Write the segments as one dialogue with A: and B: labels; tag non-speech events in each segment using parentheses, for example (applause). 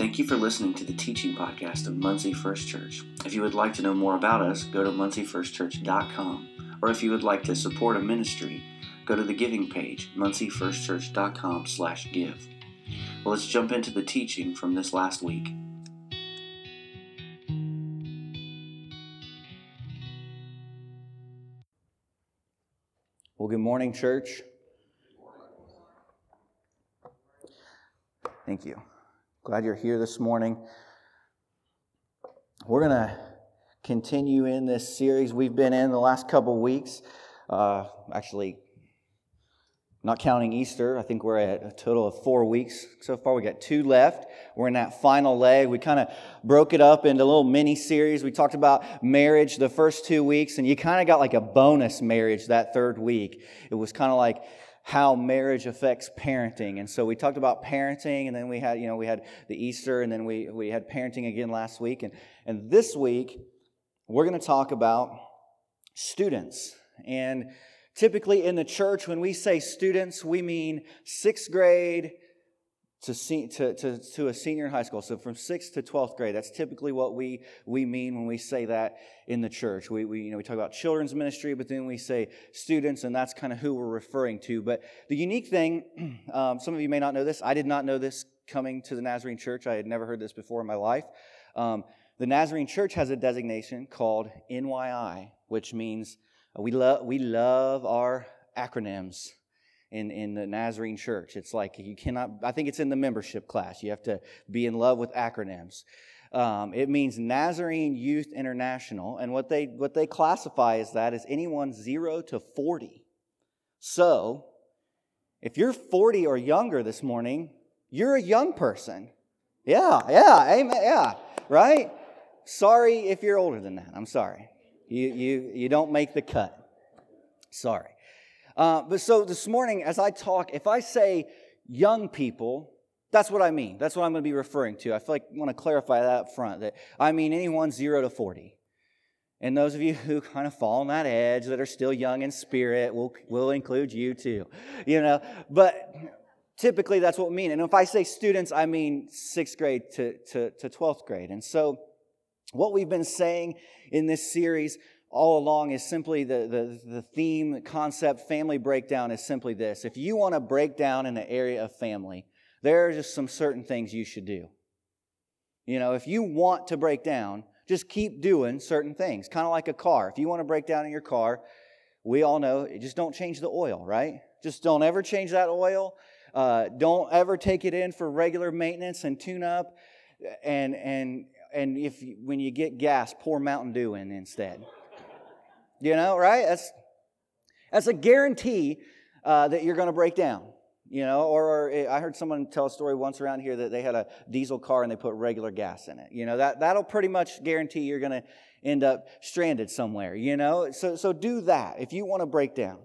A: Thank you for listening to the teaching podcast of Muncie First Church. If you would like to know more about us, go to munciefirstchurch.com. Or if you would like to support a ministry, go to the giving page, munciefirstchurch.com slash give. Well, let's jump into the teaching from this last week.
B: Well, good morning, church. Thank you. Glad you're here this morning. We're going to continue in this series we've been in the last couple weeks. Uh, actually, not counting Easter, I think we're at a total of four weeks so far. We got two left. We're in that final leg. We kind of broke it up into a little mini series. We talked about marriage the first two weeks, and you kind of got like a bonus marriage that third week. It was kind of like how marriage affects parenting. And so we talked about parenting, and then we had, you know, we had the Easter, and then we, we had parenting again last week. And, and this week, we're going to talk about students. And Typically in the church, when we say students, we mean sixth grade to, to, to, to a senior in high school. So from sixth to 12th grade, that's typically what we, we mean when we say that in the church. We, we, you know, we talk about children's ministry, but then we say students, and that's kind of who we're referring to. But the unique thing, (clears throat) um, some of you may not know this, I did not know this coming to the Nazarene church. I had never heard this before in my life. Um, the Nazarene church has a designation called NYI, which means we love, we love our acronyms in, in the Nazarene church. It's like you cannot, I think it's in the membership class. You have to be in love with acronyms. Um, it means Nazarene Youth International. And what they, what they classify as that is anyone zero to 40. So, if you're 40 or younger this morning, you're a young person. Yeah, yeah, amen, yeah, right? Sorry if you're older than that. I'm sorry. You, you, you don't make the cut. Sorry. Uh, but so this morning, as I talk, if I say young people, that's what I mean. That's what I'm going to be referring to. I feel like I want to clarify that up front that I mean anyone 0 to 40. And those of you who kind of fall on that edge that are still young in spirit, we'll, we'll include you too. You know, but typically that's what we mean. And if I say students, I mean sixth grade to, to, to 12th grade. And so what we've been saying in this series all along is simply the, the, the theme, the concept, family breakdown is simply this. If you want to break down in the area of family, there are just some certain things you should do. You know, if you want to break down, just keep doing certain things, kind of like a car. If you want to break down in your car, we all know, just don't change the oil, right? Just don't ever change that oil. Uh, don't ever take it in for regular maintenance and tune up. And, and, and if when you get gas, pour Mountain Dew in instead. You know, right? That's, that's a guarantee uh, that you're going to break down. You know, or, or, I heard someone tell a story once around here that they had a diesel car and they put regular gas in it. You know, that, that'll pretty much guarantee you're going to end up stranded somewhere, you know? So, so do that if you want to break down.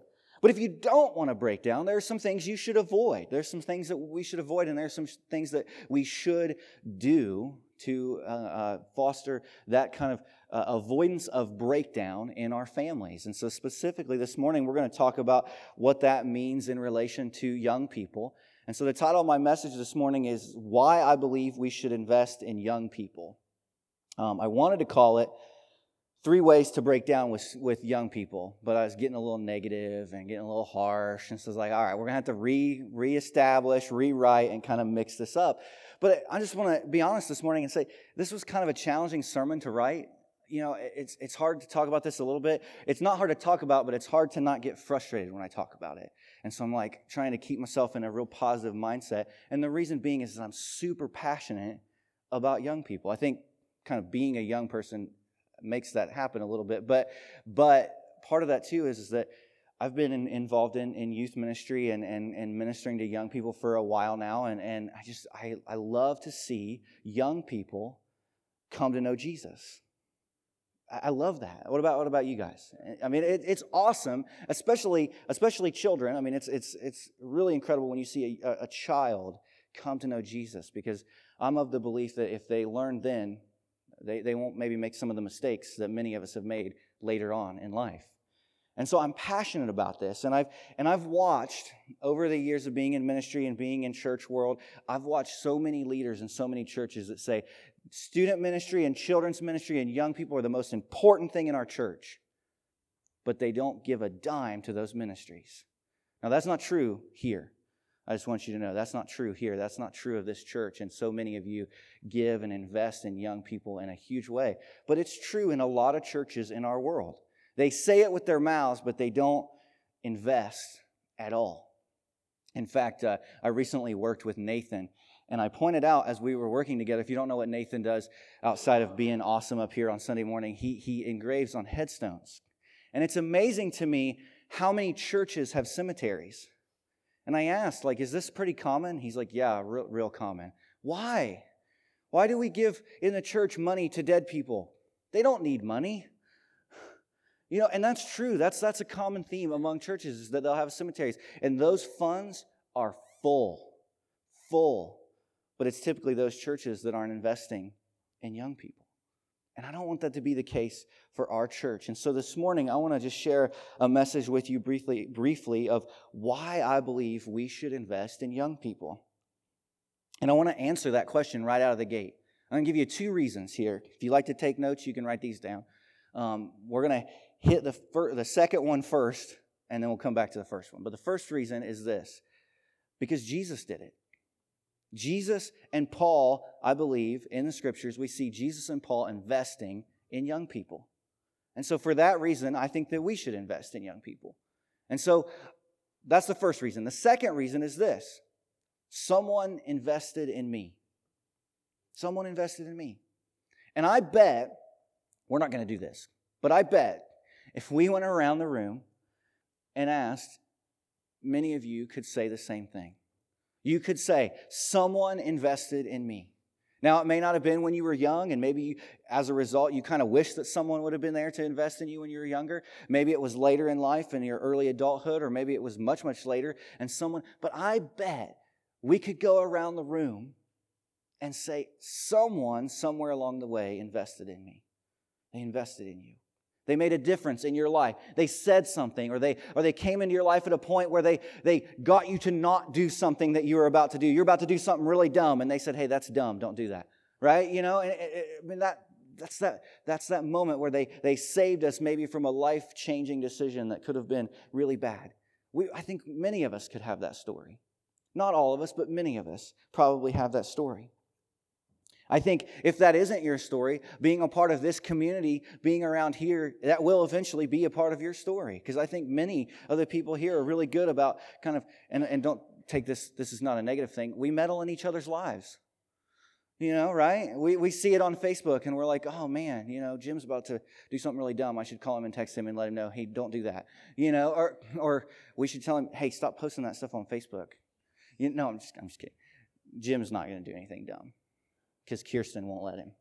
B: But if you don't want to break down, there are some things you should avoid. There's some things that we should avoid, and there's some things that we should do to uh, uh, foster that kind of uh, avoidance of breakdown in our families. And so, specifically this morning, we're going to talk about what that means in relation to young people. And so, the title of my message this morning is Why I Believe We Should Invest in Young People. Um, I wanted to call it Three Ways to Break Down with, with Young People, but I was getting a little negative and getting a little harsh. And so, I was like, all right, we're going to have to re reestablish, rewrite, and kind of mix this up. But I just want to be honest this morning and say this was kind of a challenging sermon to write you know, it's, it's hard to talk about this a little bit. It's not hard to talk about, but it's hard to not get frustrated when I talk about it. And so I'm like trying to keep myself in a real positive mindset. And the reason being is that I'm super passionate about young people. I think kind of being a young person makes that happen a little bit. But, but part of that too is, is that I've been in, involved in, in youth ministry and, and, and ministering to young people for a while now. And, and I just, I, I love to see young people come to know Jesus. I love that. What about what about you guys? Eh, I mean, it, it's awesome, especially especially children. I mean, it's it's it's really incredible when you see a, a child come to know Jesus because I'm of the belief that if they learn then, they, they won't maybe make some of the mistakes that many of us have made later on in life. And so I'm passionate about this. And I've, and I've watched over the years of being in ministry and being in church world, I've watched so many leaders in so many churches that say student ministry and children's ministry and young people are the most important thing in our church. But they don't give a dime to those ministries. Now, that's not true here. I just want you to know that's not true here. That's not true of this church. And so many of you give and invest in young people in a huge way. But it's true in a lot of churches in our world. They say it with their mouths, but they don't invest at all. In fact, uh, I recently worked with Nathan, and I pointed out as we were working together if you don't know what Nathan does outside of being awesome up here on Sunday morning, he, he engraves on headstones. And it's amazing to me how many churches have cemeteries. And I asked, like, is this pretty common? He's like, yeah, real, real common. Why? Why do we give in the church money to dead people? They don't need money. (sighs) You know, and that's true. That's that's a common theme among churches is that they'll have cemeteries. And those funds are full. Full. But it's typically those churches that aren't investing in young people. And I don't want that to be the case for our church. And so this morning, I want to just share a message with you briefly, briefly of why I believe we should invest in young people. And I want to answer that question right out of the gate. I'm going to give you two reasons here. If you like to take notes, you can write these down. Um, we're going to hit the, fir- the second one first, and then we'll come back to the first one. But the first reason is this because Jesus did it. Jesus and Paul, I believe, in the scriptures, we see Jesus and Paul investing in young people. And so, for that reason, I think that we should invest in young people. And so, that's the first reason. The second reason is this someone invested in me. Someone invested in me. And I bet, we're not going to do this, but I bet if we went around the room and asked, many of you could say the same thing. You could say, Someone invested in me. Now, it may not have been when you were young, and maybe as a result, you kind of wish that someone would have been there to invest in you when you were younger. Maybe it was later in life in your early adulthood, or maybe it was much, much later, and someone, but I bet we could go around the room and say, Someone somewhere along the way invested in me. They invested in you. They made a difference in your life. They said something, or they, or they came into your life at a point where they, they got you to not do something that you were about to do. You're about to do something really dumb, and they said, hey, that's dumb. Don't do that. Right? You know, and, I mean, that, that's, that, that's that moment where they, they saved us maybe from a life changing decision that could have been really bad. We, I think many of us could have that story. Not all of us, but many of us probably have that story. I think if that isn't your story, being a part of this community, being around here, that will eventually be a part of your story. Because I think many of the people here are really good about kind of, and, and don't take this, this is not a negative thing, we meddle in each other's lives. You know, right? We, we see it on Facebook and we're like, oh man, you know, Jim's about to do something really dumb. I should call him and text him and let him know, hey, don't do that. You know, or, or we should tell him, hey, stop posting that stuff on Facebook. You know, I'm just, I'm just kidding. Jim's not going to do anything dumb because Kirsten won't let him.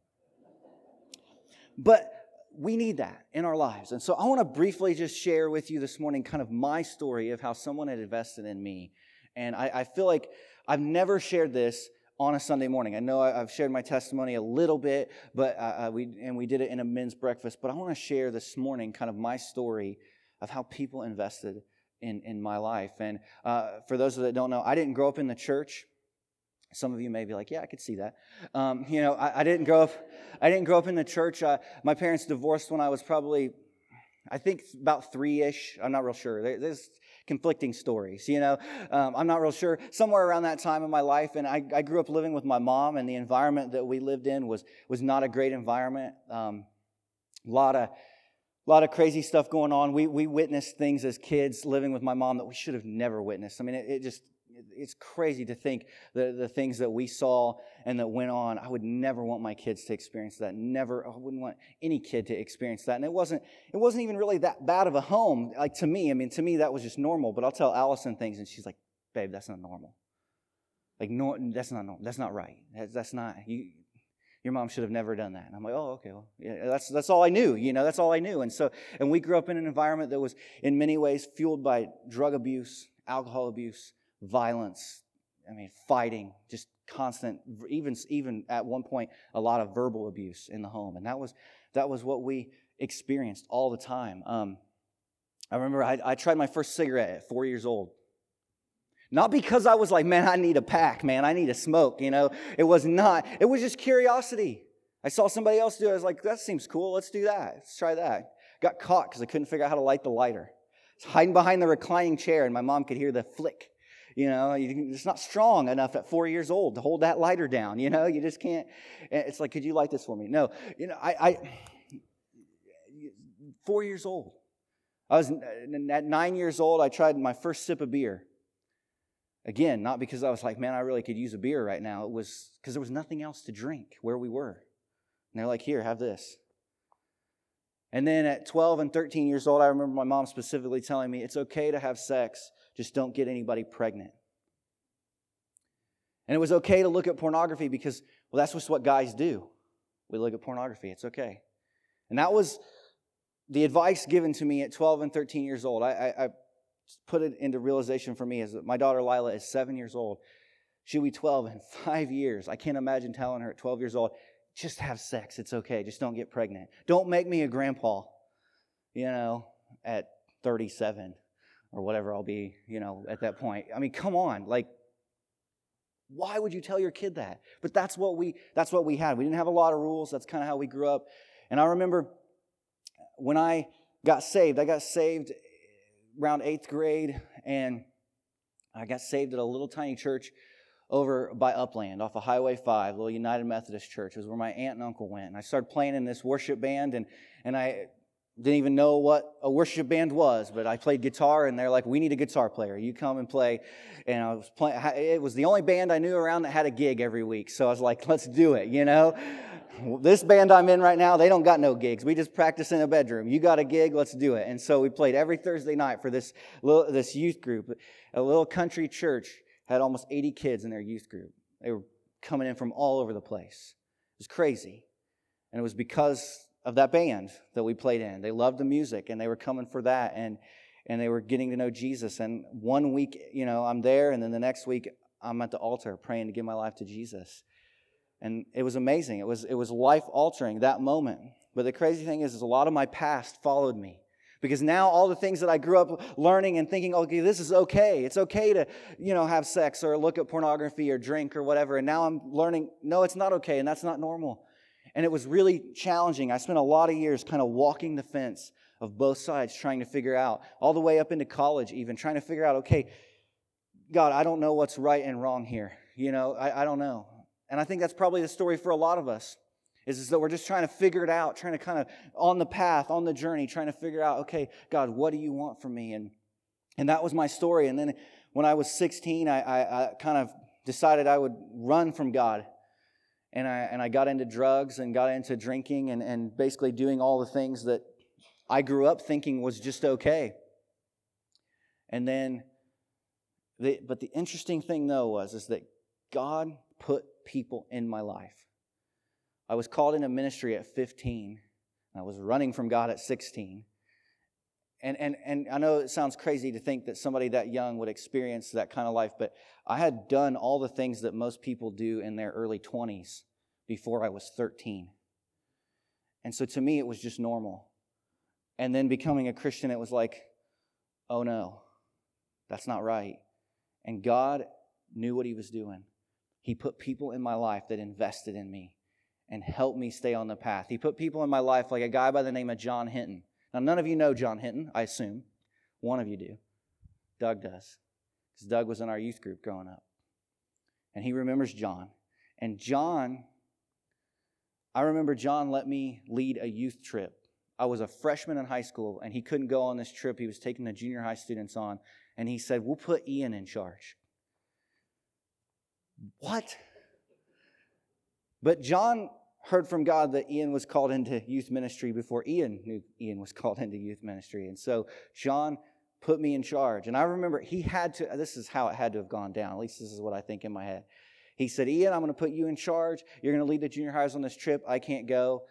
B: But we need that in our lives. And so I want to briefly just share with you this morning kind of my story of how someone had invested in me. And I, I feel like I've never shared this on a Sunday morning. I know I've shared my testimony a little bit, but uh, uh, we and we did it in a men's breakfast. But I want to share this morning kind of my story of how people invested in in my life. And uh, for those that don't know, I didn't grow up in the church. Some of you may be like, "Yeah, I could see that." Um, you know, I, I, didn't grow up. I didn't grow up in the church. Uh, my parents divorced when I was probably, I think, about three-ish. I'm not real sure. There, there's conflicting stories. You know, um, I'm not real sure. Somewhere around that time in my life, and I, I, grew up living with my mom, and the environment that we lived in was was not a great environment. Um, a lot of a lot of crazy stuff going on. We, we witnessed things as kids living with my mom that we should have never witnessed. I mean, it, it just, it's crazy to think the, the things that we saw and that went on. I would never want my kids to experience that. Never, I wouldn't want any kid to experience that. And it wasn't, it wasn't even really that bad of a home. Like to me, I mean, to me, that was just normal. But I'll tell Allison things and she's like, babe, that's not normal. Like, no, that's not normal. That's not right. That's, that's not, you, your mom should have never done that. And I'm like, oh, okay, well, yeah, that's, that's all I knew, you know, that's all I knew. And so, and we grew up in an environment that was in many ways fueled by drug abuse, alcohol abuse, violence, I mean, fighting, just constant, even, even at one point, a lot of verbal abuse in the home. And that was, that was what we experienced all the time. Um, I remember I, I tried my first cigarette at four years old. Not because I was like, man, I need a pack, man, I need a smoke, you know. It was not. It was just curiosity. I saw somebody else do it. I was like, that seems cool. Let's do that. Let's try that. Got caught because I couldn't figure out how to light the lighter. I was hiding behind the reclining chair, and my mom could hear the flick. You know, it's not strong enough at four years old to hold that lighter down. You know, you just can't. Eh, it's like, could you light this for me? No. You know, I, I four years old. I was at nine years old. I tried my first sip of beer. Again, not because I was like, man, I really could use a beer right now. It was because there was nothing else to drink where we were. And they're like, here, have this. And then at 12 and 13 years old, I remember my mom specifically telling me it's okay to have sex, just don't get anybody pregnant. And it was okay to look at pornography because, well, that's just what guys do. We look at pornography, it's okay. And that was the advice given to me at 12 and 13 years old. I, I, I put it into realization for me that my daughter Lila is seven years old. She'll be 12 in five years. I can't imagine telling her at 12 years old, just have sex. It's okay. Just don't get pregnant. Don't make me a grandpa, you know, at 37 or whatever I'll be, you know, at that point. I mean, come on. Like, why would you tell your kid that? But that's what we that's what we had. We didn't have a lot of rules. That's kind of how we grew up. And I remember when I got saved, I got saved eh, around eighth grade, and I got saved at a little tiny church over by Upland off of Highway 5, little United Methodist Church. It was where my aunt and uncle went. And I started playing in this worship band, and, and I didn't even know what a worship band was, but I played guitar, and they're like, "We need a guitar player. You come and play." And I was playing. It was the only band I knew around that had a gig every week, so I was like, "Let's do it," you know. This band I'm in right now, they don't got no gigs. We just practice in a bedroom. You got a gig, let's do it. And so we played every Thursday night for this little, this youth group. A little country church had almost 80 kids in their youth group. They were coming in from all over the place. It was crazy. And it was because of that band that we played in. They loved the music and they were coming for that and and they were getting to know Jesus. And one week, you know, I'm there and then the next week I'm at the altar praying to give my life to Jesus. And it was amazing. It was, it was life altering that moment. But the crazy thing is, is a lot of my past followed me. Because now all the things that I grew up learning and thinking, okay, this is okay. It's okay to, you know, have sex or look at pornography or drink or whatever. And now I'm learning, no, it's not okay and that's not normal. And it was really challenging. I spent a lot of years kind of walking the fence of both sides, trying to figure out, all the way up into college, even trying to figure out, okay, God, I don't know what's right and wrong here. You know, I, I don't know. And I think that's probably the story for a lot of us. Is, that we're just trying to figure it out, trying to kind of on the path, on the journey, trying to figure out, okay, God, what do you want from me? And and that was my story. And then when I was 16, I, I, I kind of decided I would run from God. And I, and I got into drugs and got into drinking and, and basically doing all the things that I grew up thinking was just okay. And then, the, but the interesting thing though was is that God put people in my life. I was called into ministry at 15. I was running from God at 16. And, and, and I know it sounds crazy to think that somebody that young would experience that kind of life, but I had done all the things that most people do in their early 20s before I was 13. And so to me, it was just normal. And then becoming a Christian, it was like, oh no, that's not right. And God knew what He was doing. He put people in my life that invested in me and helped me stay on the path. He put people in my life like a guy by the name of John Hinton. Now, none of you know John Hinton, I assume. One of you do. Doug does. Because Doug was in our youth group growing up. And he remembers John. And John, I remember John let me lead a youth trip. I was a freshman in high school, and he couldn't go on this trip. He was taking the junior high students on. And he said, We'll put Ian in charge. What? But John heard from God that Ian was called into youth ministry before Ian knew Ian was (laughs) called into youth ministry. And so John put me in charge. And I remember he had to, this is how it had to have gone down. At least this is what I think in my head. He said, Ian, I'm going to put you in charge. You're going to lead the junior highs on this trip. I can't go.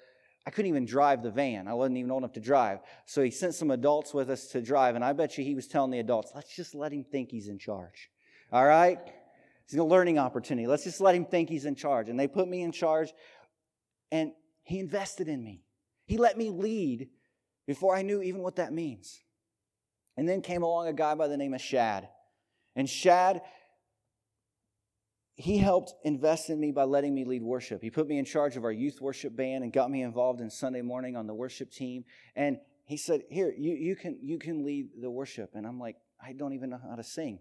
B: I couldn't even drive the van. I wasn't even old enough to drive. So he sent some adults with us to drive. And I bet you he was telling the adults, let's just let him think he's in charge. All right? It's a learning opportunity. Let's just let him think he's in charge. And they put me in charge, and he invested in me. He let me lead before I knew even what that means. And then came along a guy by the name of Shad. And Shad, he helped invest in me by letting me lead worship. He put me in charge of our youth worship band and got me involved in Sunday morning on the worship team. And he said, Here, you, you, can, you can lead the worship. And I'm like, I don't even know how to sing.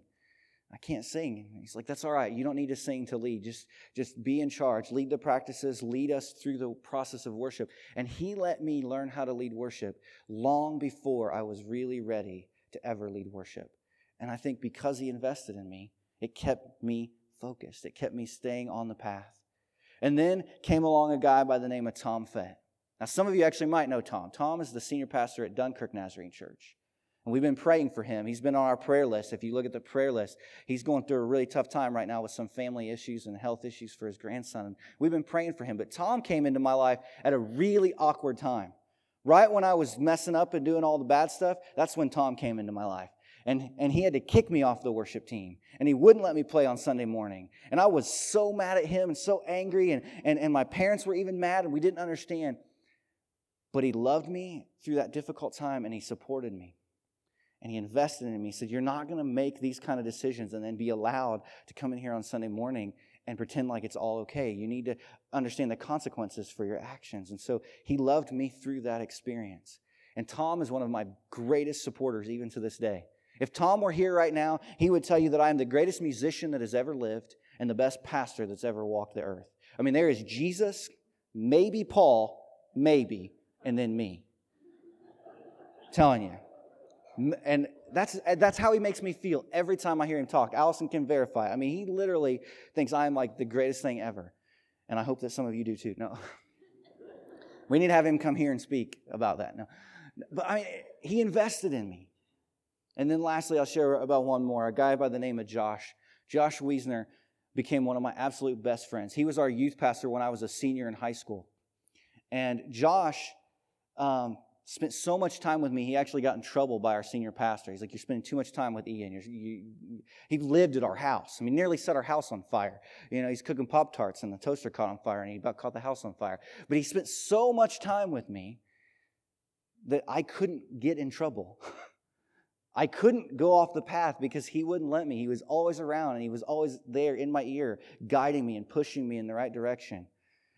B: I can't sing. He's like, That's all right. You don't need to sing to lead. Just, just be in charge. Lead the practices. Lead us through the process of worship. And he let me learn how to lead worship long before I was really ready to ever lead worship. And I think because he invested in me, it kept me focused. It kept me staying on the path. And then came along a guy by the name of Tom Fett. Now, some of you actually might know Tom. Tom is the senior pastor at Dunkirk Nazarene Church. And we've been praying for him. He's been on our prayer list. If you look at the prayer list, he's going through a really tough time right now with some family issues and health issues for his grandson. we've been praying for him. But Tom came into my life at a really awkward time. Right when I was messing up and doing all the bad stuff, that's when Tom came into my life. And, and he had to kick me off the worship team. And he wouldn't let me play on Sunday morning. And I was so mad at him and so angry. And, and, and my parents were even mad and we didn't understand. But he loved me through that difficult time and he supported me. And he invested in me. He said, You're not going to make these kind of decisions and then be allowed to come in here on Sunday morning and pretend like it's all okay. You need to understand the consequences for your actions. And so he loved me through that experience. And Tom is one of my greatest supporters, even to this day. If Tom were here right now, he would tell you that I am the greatest musician that has ever lived and the best pastor that's ever walked the earth. I mean, there is Jesus, maybe Paul, maybe, and then me. telling you. And that's, that's how he makes me feel every time I hear him talk. Allison can verify. I mean, he literally thinks I am like the greatest thing ever. And I hope that some of you do too. No. (laughs) we need to have him come here and speak about that. No. But I mean, he invested in me. And then lastly, I'll share about one more a guy by the name of Josh. Josh Wiesner became one of my absolute best friends. He was our youth pastor when I was a senior in high school. And Josh um, spent so much time with me, he actually got in trouble by our senior pastor. He's like, You're spending too much time with Ian. You, you, he lived at our house. I mean, nearly set our house on fire. You know, he's cooking Pop Tarts and the toaster caught on fire and he about caught the house on fire. But he spent so much time with me that I couldn't get in trouble. (laughs) I couldn't go off the path because he wouldn't let me. He was always around and he was always there in my ear, guiding me and pushing me in the right direction.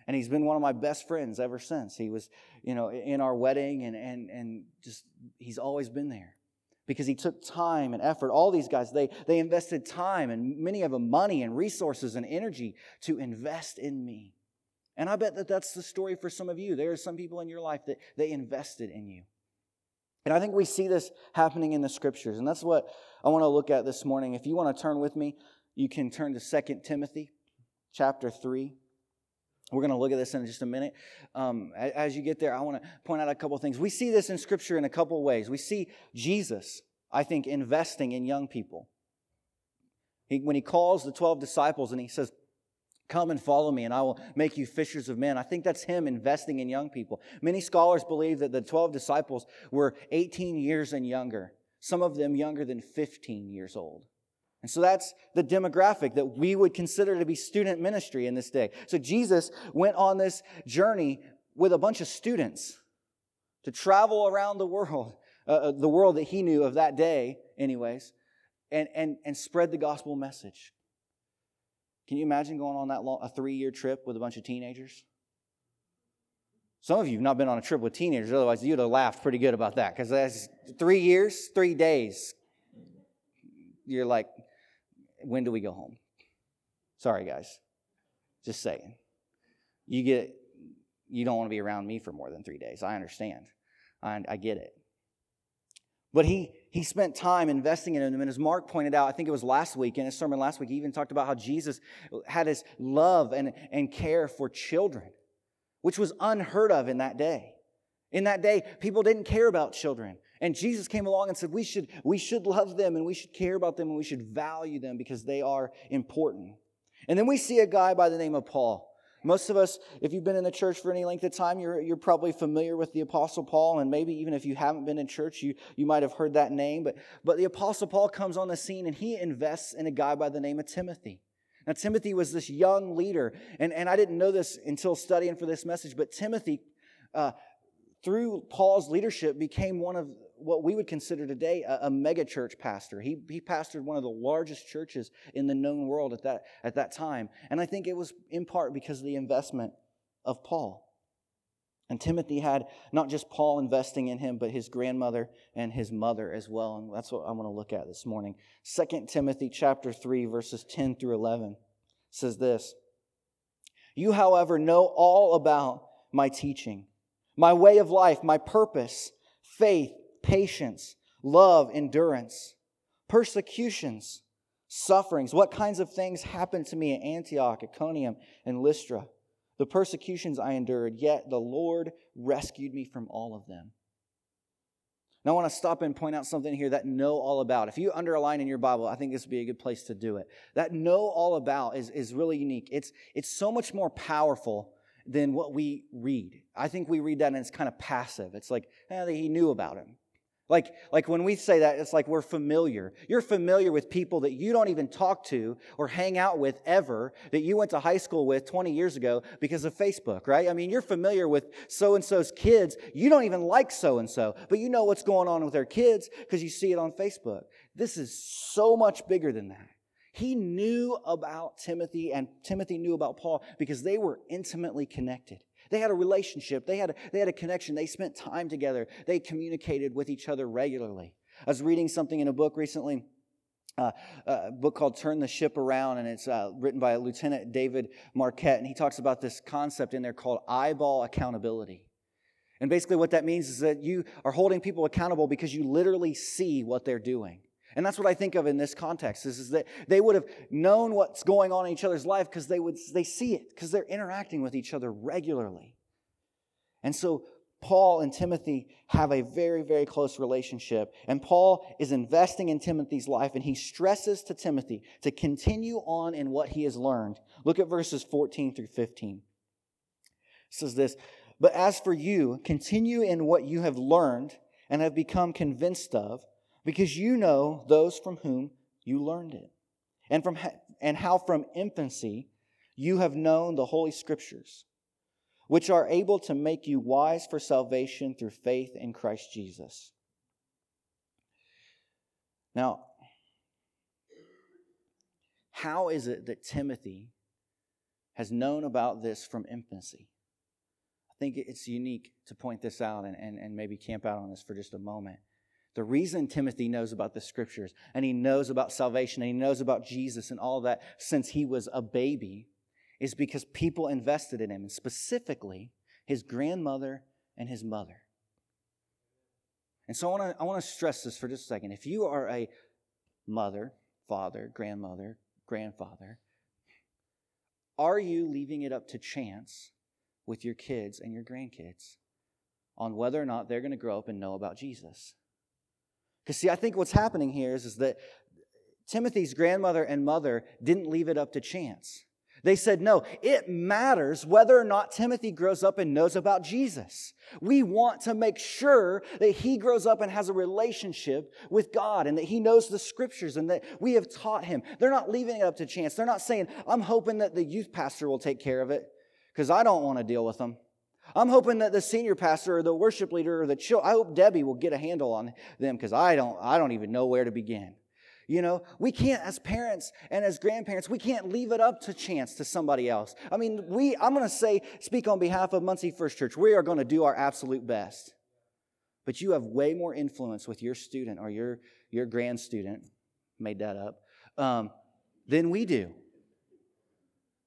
B: And he's been one of my best friends ever since. He was, you know, in our wedding and, and, and just, he's always been there because he took time and effort. All these guys, they, they invested time and many of them money and resources and energy to invest in me. And I bet that that's the story for some of you. There are some people in your life that they invested in you. And I think we see this happening in the scriptures. And that's what I want to look at this morning. If you want to turn with me, you can turn to 2 Timothy chapter 3. We're going to look at this in just a minute. Um, as you get there, I want to point out a couple things. We see this in Scripture in a couple ways. We see Jesus, I think, investing in young people. He, when he calls the 12 disciples and he says, Come and follow me, and I will make you fishers of men. I think that's him investing in young people. Many scholars believe that the 12 disciples were 18 years and younger, some of them younger than 15 years old. And so that's the demographic that we would consider to be student ministry in this day. So Jesus went on this journey with a bunch of students to travel around the world, (laughs) uh, uh the world that he knew of that day, anyways, and, and, and spread the gospel message. Can you imagine going on that long, a three year trip with a bunch of teenagers? Some of you have not been on a trip with teenagers, otherwise, you'd have laughed pretty good about that because that's three years, three days. You're like, when do we go home? Sorry, guys. Just saying. You get, you don't want to be around me for more than three days. I understand. I, I get it. But he, he spent time investing in him. And as Mark pointed out, I think it was last week, in his sermon last week, he even talked about how Jesus had his love and, and care for children, which was unheard of in that day. In that day, people didn't care about children. And Jesus came along and said, we should, we should love them and we should care about them and we should value them because they are important. And then we see a guy by the name of Paul. Most of us, if you've been in the church for any length of time, you're, you're probably familiar with the Apostle Paul, and maybe even if you haven't been in church, you, you might have heard that name. But, but the Apostle Paul comes on the scene and he invests in a guy by the name of Timothy. Now, Timothy was this young leader, and, and I didn't know this until studying for this message, but Timothy, uh, through Paul's leadership, became one of what we would consider today a, a mega church pastor. He, he pastored one of the largest churches in the known world at that, at that time. And I think it was in part because of the investment of Paul. And Timothy had not just Paul investing in him, but his grandmother and his mother as well. And that's what I want to look at this morning. 2 Timothy chapter 3, verses 10 through 11 says this You, however, know all about my teaching, my way of life, my purpose, faith, patience, love, endurance, persecutions, sufferings. What kinds of things happened to me at Antioch, Iconium, and Lystra? the persecutions I endured, yet the Lord rescued me from all of them. Now, I want to stop and point out something here that know all about. If you underline in your Bible, I think this would be a good place to do it. That know all about is, is really unique. It's, it's so much more powerful than what we read. I think we read that and it's kind of passive. It's like, eh, he knew about him. Like, like when we say that, it's like we're familiar. You're familiar with people that you don't even talk to or hang out with ever, that you went to high school with 20 years ago because of Facebook, right? I mean, you're familiar with so and so's kids. You don't even like so and so, but you know what's going on with their kids because you see it on Facebook. This is so much bigger than that. He knew about Timothy, and Timothy knew about Paul because they were intimately connected. They had a relationship, they had a, they had a connection, they spent time together, they communicated with each other regularly. I was reading something in a book recently. Uh, a book called Turn the Ship Around, and it's uh, written by Lieutenant David Marquet. And he talks about this concept in there called eyeball accountability. And basically, what that means is that you are holding people accountable because you literally see what they're doing. And that's what I think of in this context is, is that they would have known what's going on in each other's life because they would they see it because they're interacting with each other regularly. And so Paul and Timothy have a very, very close relationship. And Paul is investing in Timothy's life, and he stresses to Timothy to continue on in what he has learned. Look at verses 14 through 15. It says this But as for you, continue in what you have learned and have become convinced of because you know those from whom you learned it, and, from, and how from infancy you have known the Holy Scriptures, which are able to make you wise for salvation through faith in Christ Jesus. Now, how is it that Timothy has known about this from infancy? I think it's unique to point this out and, and, and maybe camp out on this for just a moment. The reason Timothy knows about the scriptures and he knows about salvation and he knows about Jesus and all that since he was a baby is because people invested in him, and specifically his grandmother and his mother. And so I want to I want to stress this for just a second. If you are a mother, father, grandmother, grandfather, are you leaving it up to chance with your kids and your grandkids on whether or not they're going to grow up and know about Jesus? Because, see, I think what's happening here is, is that Timothy's grandmother and mother didn't leave it up to chance. They said, no, it matters whether or not Timothy grows up and knows about Jesus. We want to make sure that he grows up and has a relationship with God and that he knows the scriptures and that we have taught him. They're not leaving it up to chance. They're not saying, I'm hoping that the youth pastor will take care of it because I don't want to deal with them. I'm hoping that the senior pastor or the worship leader or the child, I hope Debbie will get a handle on them because I don't, I don't even know where to begin. You know, we can't, as parents and as grandparents, we can't leave it up to chance to somebody else. I mean, we, I'm going to say, speak on behalf of Muncie First Church, we are going to do our absolute best. But you have way more influence with your student or your, your grand student, made that up, um, than we do.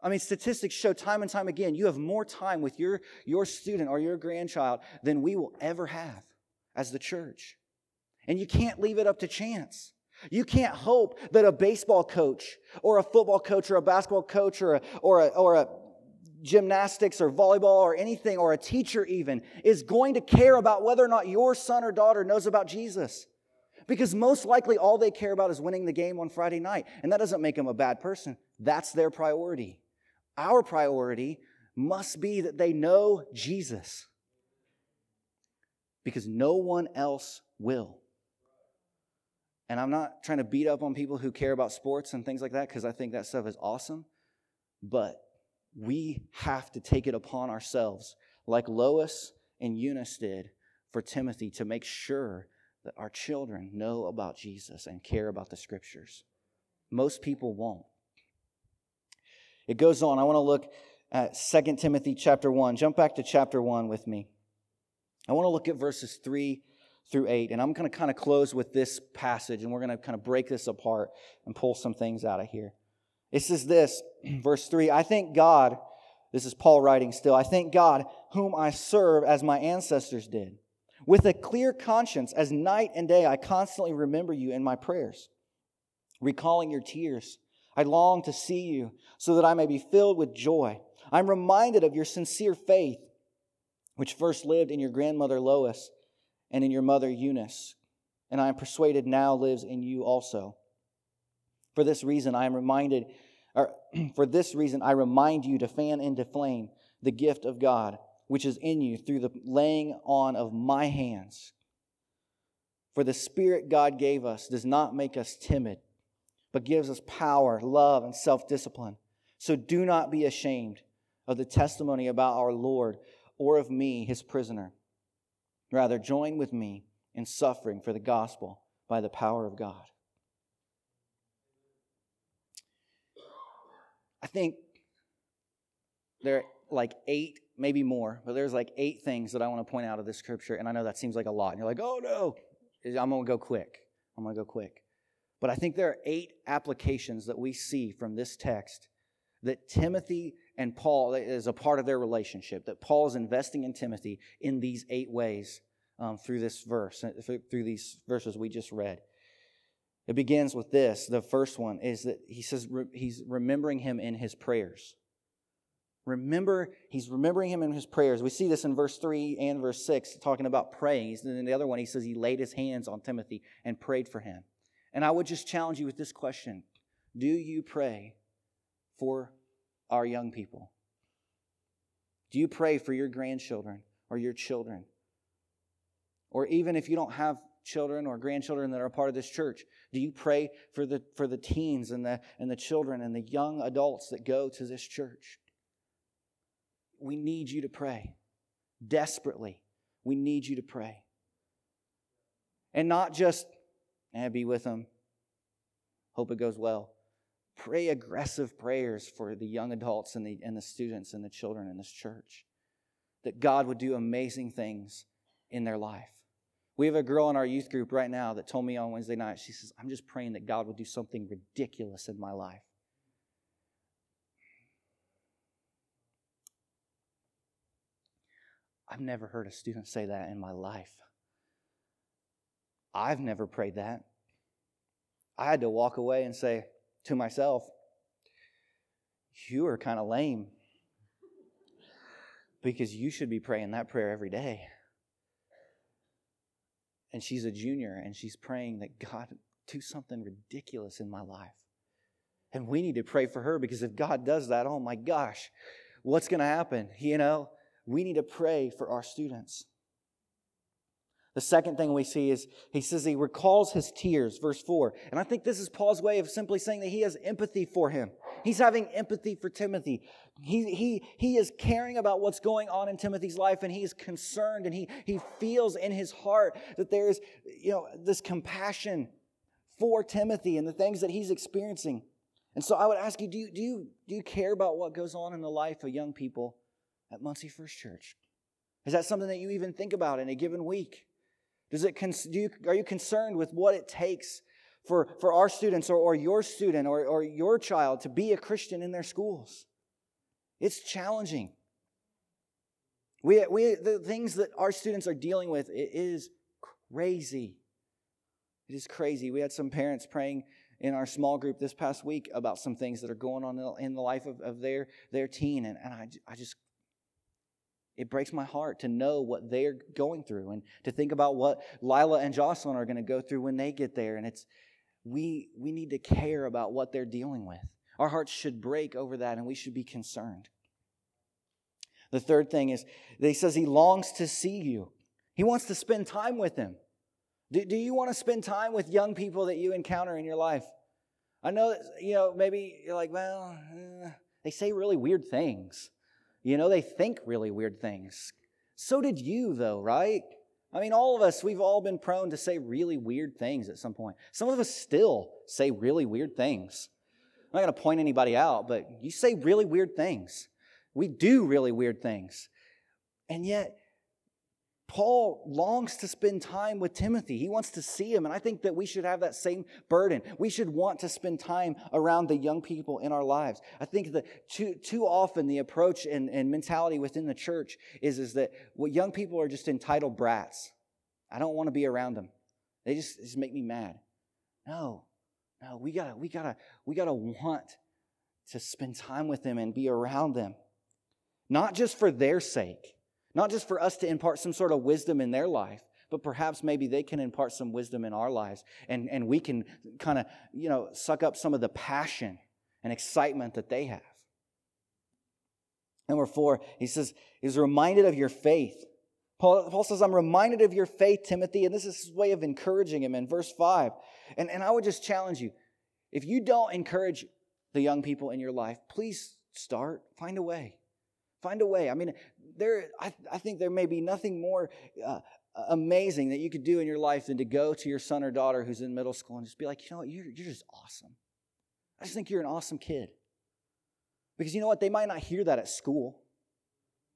B: I mean, statistics show time and time again you have more time with your, your student or your grandchild than we will ever have as the church. And you can't leave it up to chance. You can't hope that a baseball coach or a football coach or a basketball coach or a, or a, or a gymnastics or volleyball or anything or a teacher even is going to care about whether or not your son or daughter knows about Jesus. Because most likely all they care about is winning the game on Friday night. And that doesn't make them a bad person. That's their priority. Our priority must be that they know Jesus because no one else will. And I'm not trying to beat up on people who care about sports and things like that because I think that stuff is awesome. But we have to take it upon ourselves, like Lois and Eunice did for Timothy, to make sure that our children know about Jesus and care about the scriptures. Most people won't. It goes on. I want to look at 2 Timothy chapter 1. Jump back to chapter 1 with me. I want to look at verses 3 through 8, and I'm going to kind of close with this passage, and we're going to kind of break this apart and pull some things out of here. It says this, (clears throat) verse 3 I thank God, this is Paul writing still, I thank God, whom I serve as my ancestors did. With a clear conscience, as night and day, I constantly remember you in my prayers, recalling your tears. I long to see you so that I may be filled with joy. I'm reminded of your sincere faith, which first lived in your grandmother Lois and in your mother Eunice, and I am persuaded now lives in you also. For this reason, I am reminded, or (clears throat) for this reason, I remind you to fan into flame the gift of God, which is in you through the laying on of my hands. For the Spirit God gave us does not make us timid, but gives us power, love, and self discipline. So do not be ashamed of the testimony about our Lord or of me, his prisoner. Rather, join with me in suffering for the gospel by the power of God. I think there are like eight, maybe more, but there's like eight things that I want to point out of this scripture. And I know that seems like a lot. And you're like, oh no, I'm going to go quick. I'm going to go quick. But I think there are eight applications that we see from this text that Timothy and Paul is a part of their relationship, that Paul is investing in Timothy in these eight ways um, through this verse, uh, through these verses we just read. It begins with this. The first one is that he says he's remembering him in his prayers. Remember, he's remembering him in his prayers. We see this in verse 3 and verse 6, talking about praying. And then the other one, he says he laid his hands on Timothy and prayed for him. And I would just challenge you with this question Do you pray for our young people? Do you pray for your grandchildren or your children? Or even if you don't have children or grandchildren that are part of this church, do you pray for the, for the teens and the, and the children and the young adults that go to this church? We need you to pray. Desperately, we need you to pray. And not just, eh, be with them, hope it goes well. Pray aggressive prayers for the young adults and the, and the students and the children in this church. That God would do amazing things in their life. We have a girl in our youth group right now that told me on Wednesday night, she says, I'm just praying that God would do something ridiculous in my life. I've never heard a student say that in my life. I've never prayed that. I had to walk away and say to myself, You are kind of lame because you should be praying that prayer every day. And she's a junior and she's praying that God do something ridiculous in my life. And we need to pray for her because if God does that, oh my gosh, what's going to happen? You know, we need to pray for our students. The second thing we see is he says he recalls his tears, verse 4. And I think this is Paul's way of simply saying that he has empathy for him. He's having empathy for Timothy. He, he, he is caring about what's going on in Timothy's life and he's concerned and he, he feels in his heart that there is, you know, this compassion for Timothy and the things that he's experiencing. And so I would ask you, do you, do you, do you care about what goes on in the life of young people at Muncie First Church? Is that something that you even think about in a given week? Does it, do you, are you concerned with what it takes for, for our students or, or your student or, or your child to be a Christian in their schools? It's challenging. We, we, the things that our students are dealing with, it is crazy. It is crazy. We had some parents praying in our small group this past week about some things that are going on in the life of, of their, their teen. And, and I, I just it breaks my heart to know what they're going through and to think about what Lila and Jocelyn are going to go through when they get there. And it's we we need to care about what they're dealing with. Our hearts should break over that and we should be concerned. The third thing is he says he longs to see you. He wants to spend time with them. Do, do you want to spend time with young people that you encounter in your life? I know that, you know, maybe you're like, well, eh, they say really weird things. You know, they think really weird things. So did you, though, right? I mean, all of us, we've all been prone to say really weird things at some point. Some of us still say really weird things. I'm not going to point anybody out, but you say really weird things. We do really weird things. And yet, Paul longs to spend time with Timothy. He wants to see him. And I think that we should have that same burden. We should want to spend time around the young people in our lives. I think that too, too often the approach and, and mentality within the church is, is that young people are just entitled brats. I don't want to be around them. They just, just make me mad. No, no, we gotta, we gotta, we gotta want to spend time with them and be around them. Not just for their sake not just for us to impart some sort of wisdom in their life, but perhaps maybe they can impart some wisdom in our lives and, and we can kind of, you know, suck up some of the passion and excitement that they have. Number four, he says, he's reminded of your faith. Paul, Paul says, I'm reminded of your faith, Timothy, and this is his way of encouraging him in verse 5. And, and I would just challenge you if you don't encourage the young people in your life, please start, find a way. Find a way. I mean, there, I, I think there may be nothing more uh, amazing that you could do in your life than to go to your son or daughter who's in middle school and just be like, you know what, you're, you're just awesome. I just think you're an awesome kid. Because you know what? They might not hear that at school.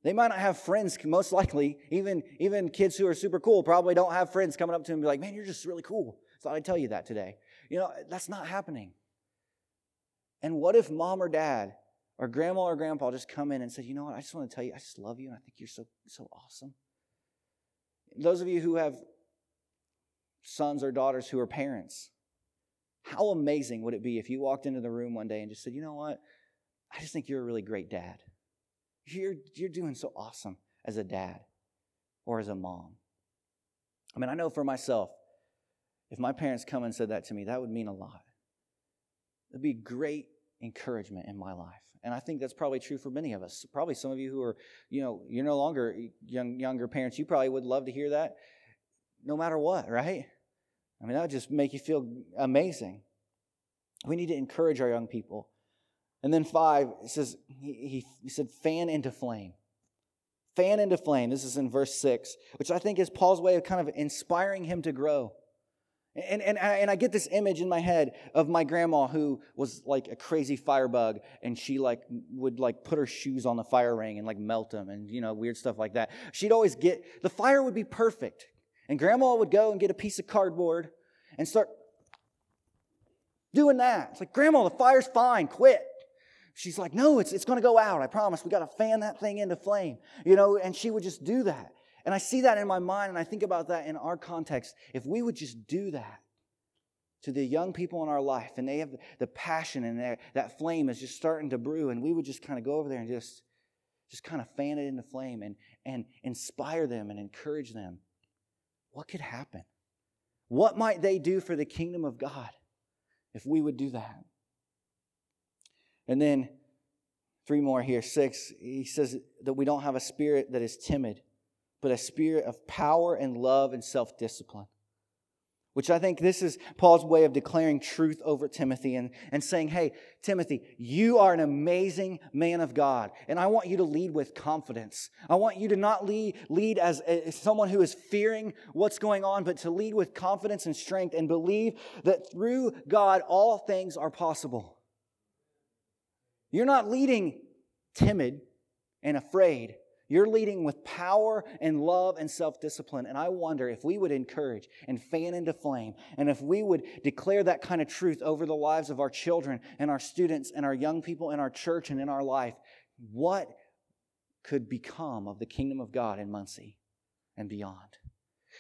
B: They might not have friends, most likely, even, even kids who are super cool probably don't have friends coming up to them and be like, man, you're just really cool. Thought I'd tell you that today. You know, that's not happening. And what if mom or dad or grandma or grandpa just come in and said, You know what? I just want to tell you, I just love you and I think you're so, so awesome. Those of you who have sons or daughters who are parents, how amazing would it be if you walked into the room one day and just said, You know what? I just think you're a really great dad. You're, you're doing so awesome as a dad or as a mom. I mean, I know for myself, if my parents come and said that to me, that would mean a lot. It'd be great encouragement in my life. And I think that's probably true for many of us. Probably some of you who are, you know, you're no longer young, younger parents, you probably would love to hear that no matter what, right? I mean, that would just make you feel amazing. We need to encourage our young people. And then five, it says, he, he, he said, fan into flame. Fan into flame. This is in verse six, which I think is Paul's way of kind of inspiring him to grow. And, and, and I get this image in my head of my grandma who was like a crazy firebug and she like would like put her shoes on the fire ring and like melt them and you know weird stuff like that. She'd always get the fire would be perfect. And grandma would go and get a piece of cardboard and start doing that. It's like, Grandma, the fire's fine, quit. She's like, No, it's, it's going to go out. I promise. We got to fan that thing into flame. You know, and she would just do that. And I see that in my mind, and I think about that in our context. If we would just do that to the young people in our life, and they have the passion, and that flame is just starting to brew, and we would just kind of go over there and just, just kind of fan it into flame and, and inspire them and encourage them, what could happen? What might they do for the kingdom of God if we would do that? And then three more here. Six, he says that we don't have a spirit that is timid but a spirit of power and love and self discipline. Which I think this is Paul's way of declaring truth over Timothy and, and saying, Hey, Timothy, you are an amazing man of God, and I want you to lead with confidence. I want you to not lead, lead as, as someone who is fearing what's going on, but to lead with confidence and strength and believe that through God all things are possible. You're not leading timid and afraid, you're leading with power and love and self discipline. And I wonder if we would encourage and fan into flame, and if we would declare that kind of truth over the lives of our children and our students and our young people in our church and in our life, what could become of the kingdom of God in Muncie and beyond?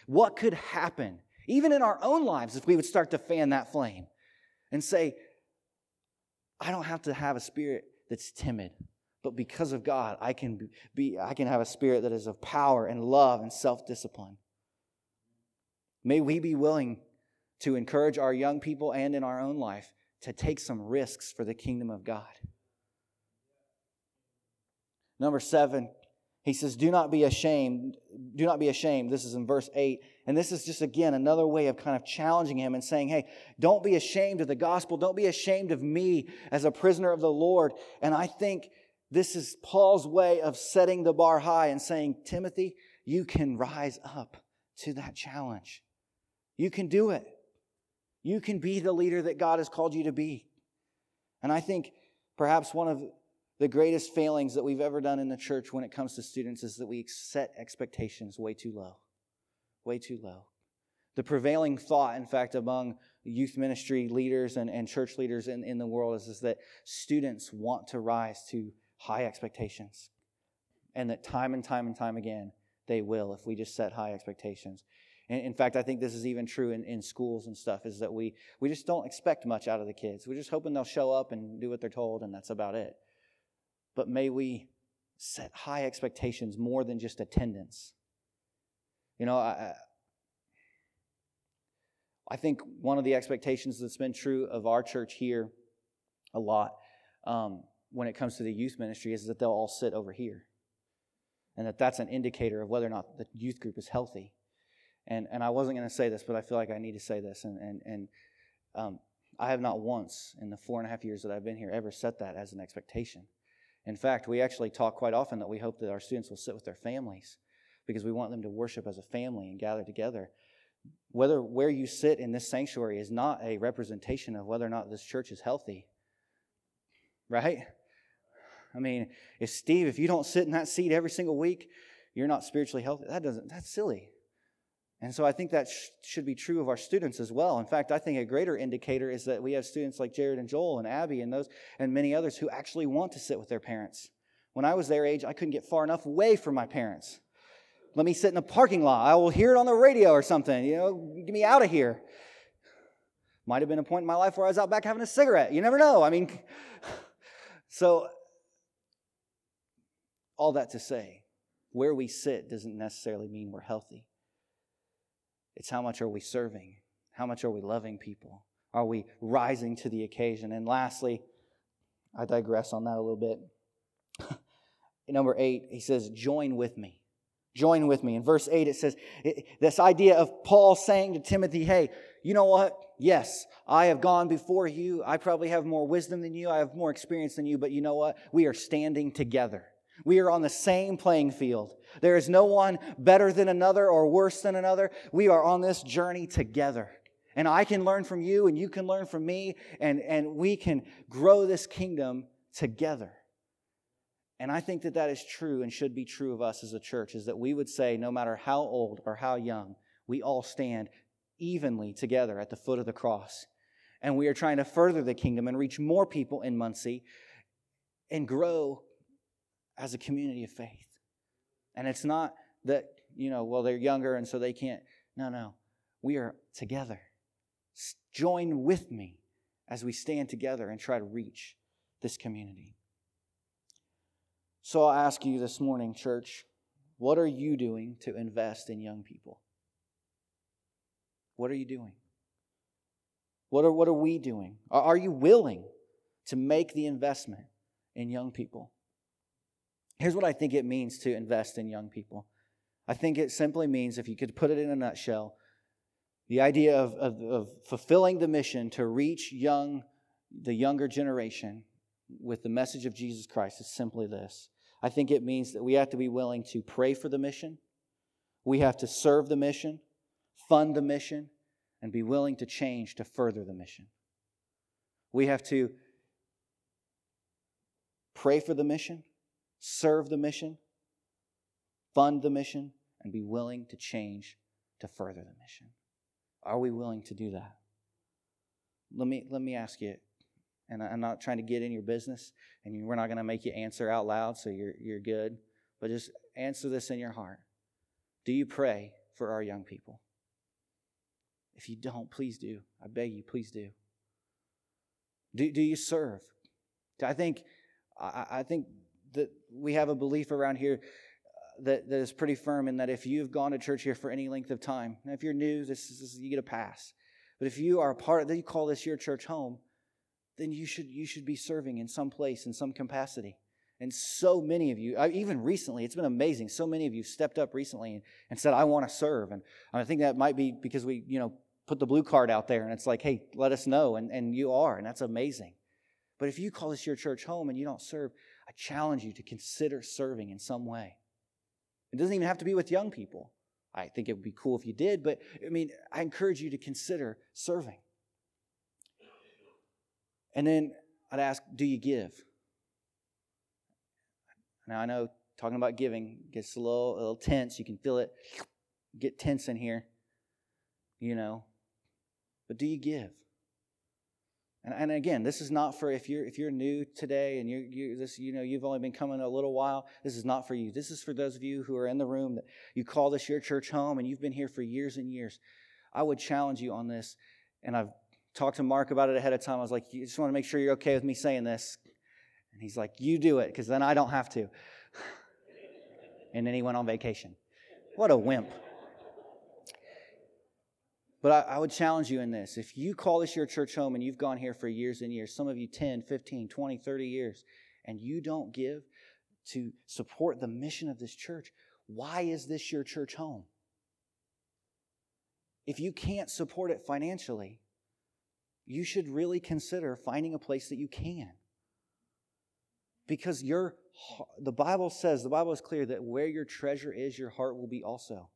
B: What could happen, even in our own lives, if we would start to fan that flame and say, I don't have to have a spirit that's timid. But because of God, I can be I can have a spirit that is of power and love and self-discipline. May we be willing to encourage our young people and in our own life to take some risks for the kingdom of God. Number 7, he says, Do not be ashamed. Do not be ashamed. This is in verse 8. And this is just, again, another way of kind of challenging him and saying, Hey, don't be ashamed of the gospel. Don't be ashamed of me as a prisoner of the Lord. And I think this is Paul's way of setting the bar high and saying, Timothy, you can rise up to that challenge. You can do it. You can be the leader that God has called you to be. And I think perhaps one of the greatest failings that we've ever done in the church when it comes to students is that we set expectations way too low. Way too low. The prevailing thought, in fact, among youth ministry leaders and, and church leaders in, in the world is, is that students want to rise to high expectations. And that time and time and time again, they will if we just set high expectations. And in fact, I think this is even true in, in schools and stuff, is that we, we just don't expect much out of the kids. We're just hoping they'll show up and do what they're told, and that's about it. But may we set high expectations more than just attendance. You know, I, I think one of the expectations that's been true of our church here a lot um, when it comes to the youth ministry is that they'll all sit over here. And that that's an indicator of whether or not the youth group is healthy. And, and I wasn't going to say this, but I feel like I need to say this. And, and, and um, I have not once in the four and a half years that I've been here ever set that as an expectation. In fact, we actually talk quite often that we hope that our students will sit with their families because we want them to worship as a family and gather together whether where you sit in this sanctuary is not a representation of whether or not this church is healthy. Right? I mean, if Steve, if you don't sit in that seat every single week, you're not spiritually healthy. That doesn't, that's silly. And so I think that sh- should be true of our students as well. In fact, I think a greater indicator is that we have students like Jared and Joel and Abby and those and many others who actually want to sit with their parents. When I was their age, I couldn't get far enough away from my parents. Let me sit in the parking lot. I will hear it on the radio or something. You know, get me out of here. Might have been a point in my life where I was out back having a cigarette. You never know. I mean, (sighs) so all that to say, where we sit doesn't necessarily mean we're healthy. It's how much are we serving? How much are we loving people? Are we rising to the occasion? And lastly, I digress on that a little bit. (laughs) Number eight, he says, Join with me. Join with me. In verse 8, it says this idea of Paul saying to Timothy, Hey, you know what? Yes, I have gone before you. I probably have more wisdom than you. I have more experience than you. But you know what? We are standing together. We are on the same playing field. There is no one better than another or worse than another. We are on this journey together. And I can learn from you, and you can learn from me, and, and we can grow this kingdom together. And I think that that is true and should be true of us as a church is that we would say, no matter how old or how young, we all stand evenly together at the foot of the cross. And we are trying to further the kingdom and reach more people in Muncie and grow as a community of faith. And it's not that, you know, well, they're younger and so they can't. No, no. We are together. Join with me as we stand together and try to reach this community. So I ask you this morning, church, what are you doing to invest in young people? What are you doing? What are, what are we doing? Are you willing to make the investment in young people? Here's what I think it means to invest in young people. I think it simply means, if you could put it in a nutshell, the idea of, of, of fulfilling the mission to reach young, the younger generation with the message of Jesus Christ is simply this I think it means that we have to be willing to pray for the mission, we have to serve the mission, fund the mission, and be willing to change to further the mission. We have to pray for the mission, serve the mission, fund the mission, and be willing to change to further the mission. Are we willing to do that? Let me, let me ask you and I'm not trying to get in your business, and we're not going to make you answer out loud, so you're, you're good. But just answer this in your heart. Do you pray for our young people? If you don't, please do. I beg you, please do. Do, do you serve? I think, I, I think that we have a belief around here uh, that, that is pretty firm in that if you've gone to church here for any length of time, now if you're new, this is, you get a pass. But if you are a part, then you call this your church home, then you should, you should be serving in some place, in some capacity. And so many of you, even recently, it's been amazing. So many of you stepped up recently and, and said, I want to serve. And I think that might be because we, you know, put the blue card out there and it's like, hey, let us know. And, and you are, and that's amazing. But if you call this your church home and you don't serve, I challenge you to consider serving in some way. It doesn't even have to be with young people. I think it would be cool if you did, but I mean, I encourage you to consider serving. And then I'd ask, do you give? Now, I know talking about giving gets a little, a little tense. You can feel it get tense in here, you know. But do you give? And, and again, this is not for if you're if you're new today and you're you this you know you've only been coming a little while. This is not for you. This is for those of you who are in the room that you call this your church home and you've been here for years and years. I would challenge you on this, and I've talked to Mark about it ahead of time. I was like, you just want to make sure you're okay with me saying this, and he's like, you do it because then I don't have to. (laughs) and then he went on vacation. What a wimp. But I, I, would challenge you in this. If you call this your church home and you've gone here for years and years, some of you 10, 15, 20, 30 years, and you don't give to support the mission of this church, why is this your church home? If you can't support it financially, you should really consider finding a place that you can. Because your the Bible says, the Bible is clear that where your treasure is, your heart will be also.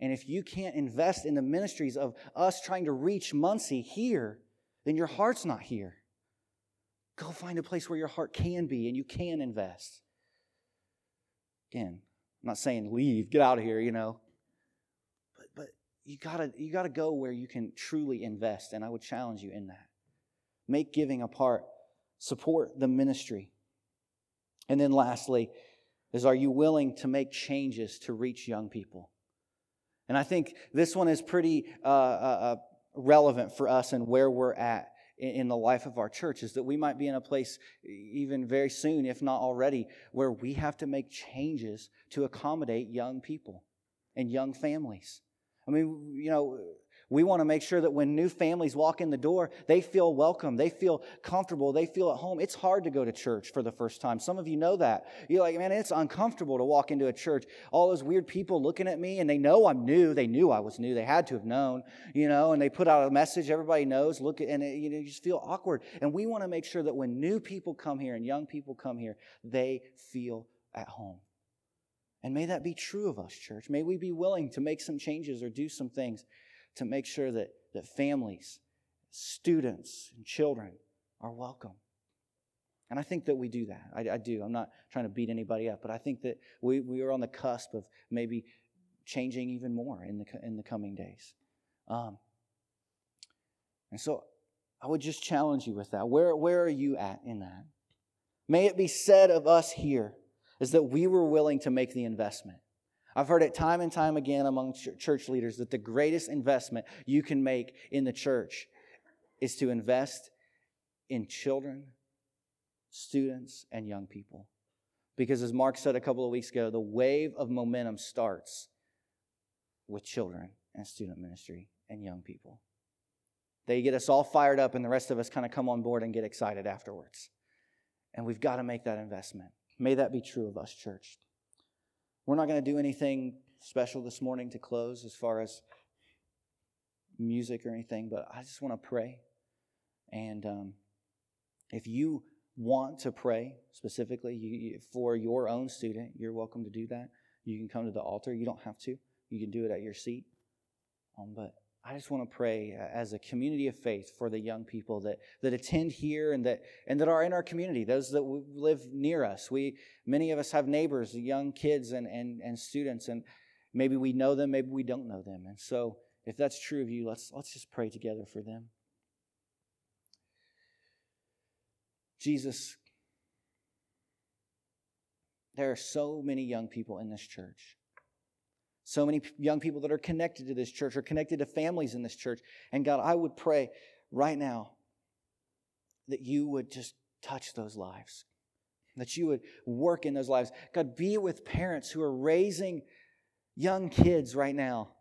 B: And if you can't invest in the ministries of us trying to reach Muncie here, then your heart's not here. Go find a place where your heart can be and you can invest. Again, I'm not saying leave, get out of here, you know. But but you gotta you gotta go where you can truly invest, and I would challenge you in that. Make giving a part, support the ministry. And then lastly, is are you willing to make changes to reach young people? And I think this one is pretty uh, uh, uh, relevant for us and where we're at in, in the life of our church is that we might be in a place even very soon, if not already, where we have to make changes to accommodate young people and young families. I mean, you know, we want to make sure that when new families walk in the door, they feel welcome, they feel comfortable, they feel at home. It's hard to go to church for the first time. Some of you know that. You're like, man, it's uncomfortable to walk into a church. All those weird people looking at me, and they know I'm new. They knew I was new. They had to have known, you know, and they put out a message everybody knows. Look and it, you know, you just feel awkward. And we want to make sure that when new people come here and young people come here, they feel at home. And may that be true of us, church. May we be willing to make some changes or do some things to make sure that, that families, students, and children are welcome. And I think that we do that. I, I, do. I'm not trying to beat anybody up, but I think that we, we are on the cusp of maybe changing even more in the, in the coming days. Um, and so I would just challenge you with that. Where, where are you at in that? May it be said of us here is that we were willing to make the investment. I've heard it time and time again among church leaders that the greatest investment you can make in the church is to invest in children, students, and young people. Because as Mark said a couple of weeks ago, the wave of momentum starts with children and student ministry and young people. They get us all fired up, and the rest of us kind of come on board and get excited afterwards. And we've got to make that investment. May that be true of us, church. We're not going to do anything special this morning to close as far as music or anything, but I just want to pray. And um, if you want to pray specifically you, for your own student, you're welcome to do that. You can come to the altar. You don't have to, you can do it at your seat. Um, but I just want to pray uh, as a community of faith for the young people that, that attend here and that, and that are in our community, those that live near us. We, many of us have neighbors, young kids and, and, and students, and maybe we know them, maybe we don't know them. And so if that's true of you, let's, let's just pray together for them. Jesus, there are so many young people in this church. So many young people that are connected to this church, are connected to families in this church. And God, I would pray right now that you would just touch those lives, that you would work in those lives. God, be with parents who are raising young kids right now.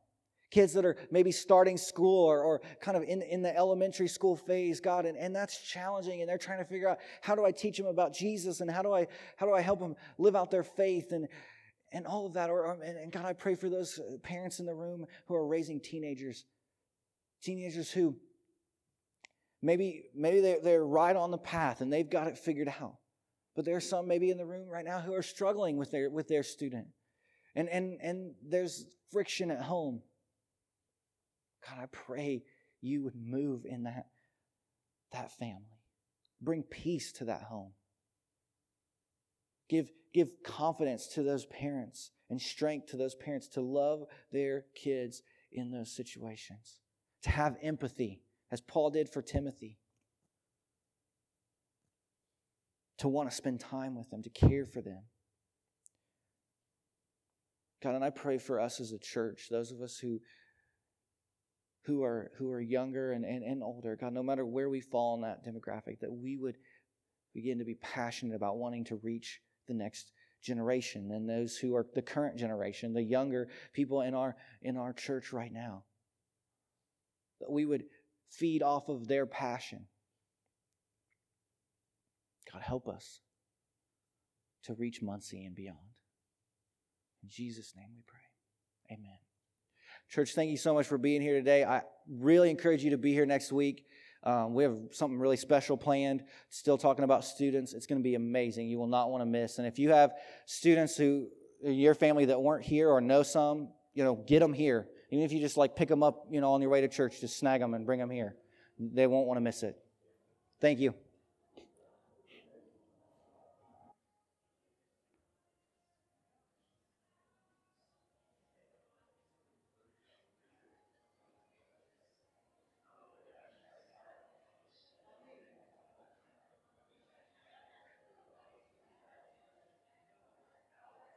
B: Kids that are maybe starting school or, or kind of in, in the elementary school phase, God, and, and that's challenging. And they're trying to figure out how do I teach them about Jesus and how do I how do I help them live out their faith? And and all of that. Or, um, and God, I pray for those uh, parents in the room who are raising teenagers, teenagers who maybe maybe they're, they're right on the path and they've got it figured out. But there are some maybe in the room right now who are struggling with their with their student. And, and, and there's friction at home. God, I pray you would move in that, that family. Bring peace to that home. Give, give confidence to those parents and strength to those parents to love their kids in those situations, to have empathy, as Paul did for Timothy, to want to spend time with them, to care for them. God, and I pray for us as a church, those of us who who are who are younger and, and, and older, God, no matter where we fall in that demographic, that we would begin to be passionate about wanting to reach the next generation and those who are the current generation, the younger people in our in our church right now. That we would feed off of their passion. God help us to reach Muncie and beyond. In Jesus' name we pray. Amen. Church, thank you so much for being here today. I really encourage you to be here next week. Um, we have something really special planned. Still talking about students. It's going to be amazing. You will not want to miss. And if you have students who your family that weren't here or know some, you know, get them here. Even if you just like pick them up, you know, on your way to church, just snag them and bring them here. They won't want to miss it. Thank you.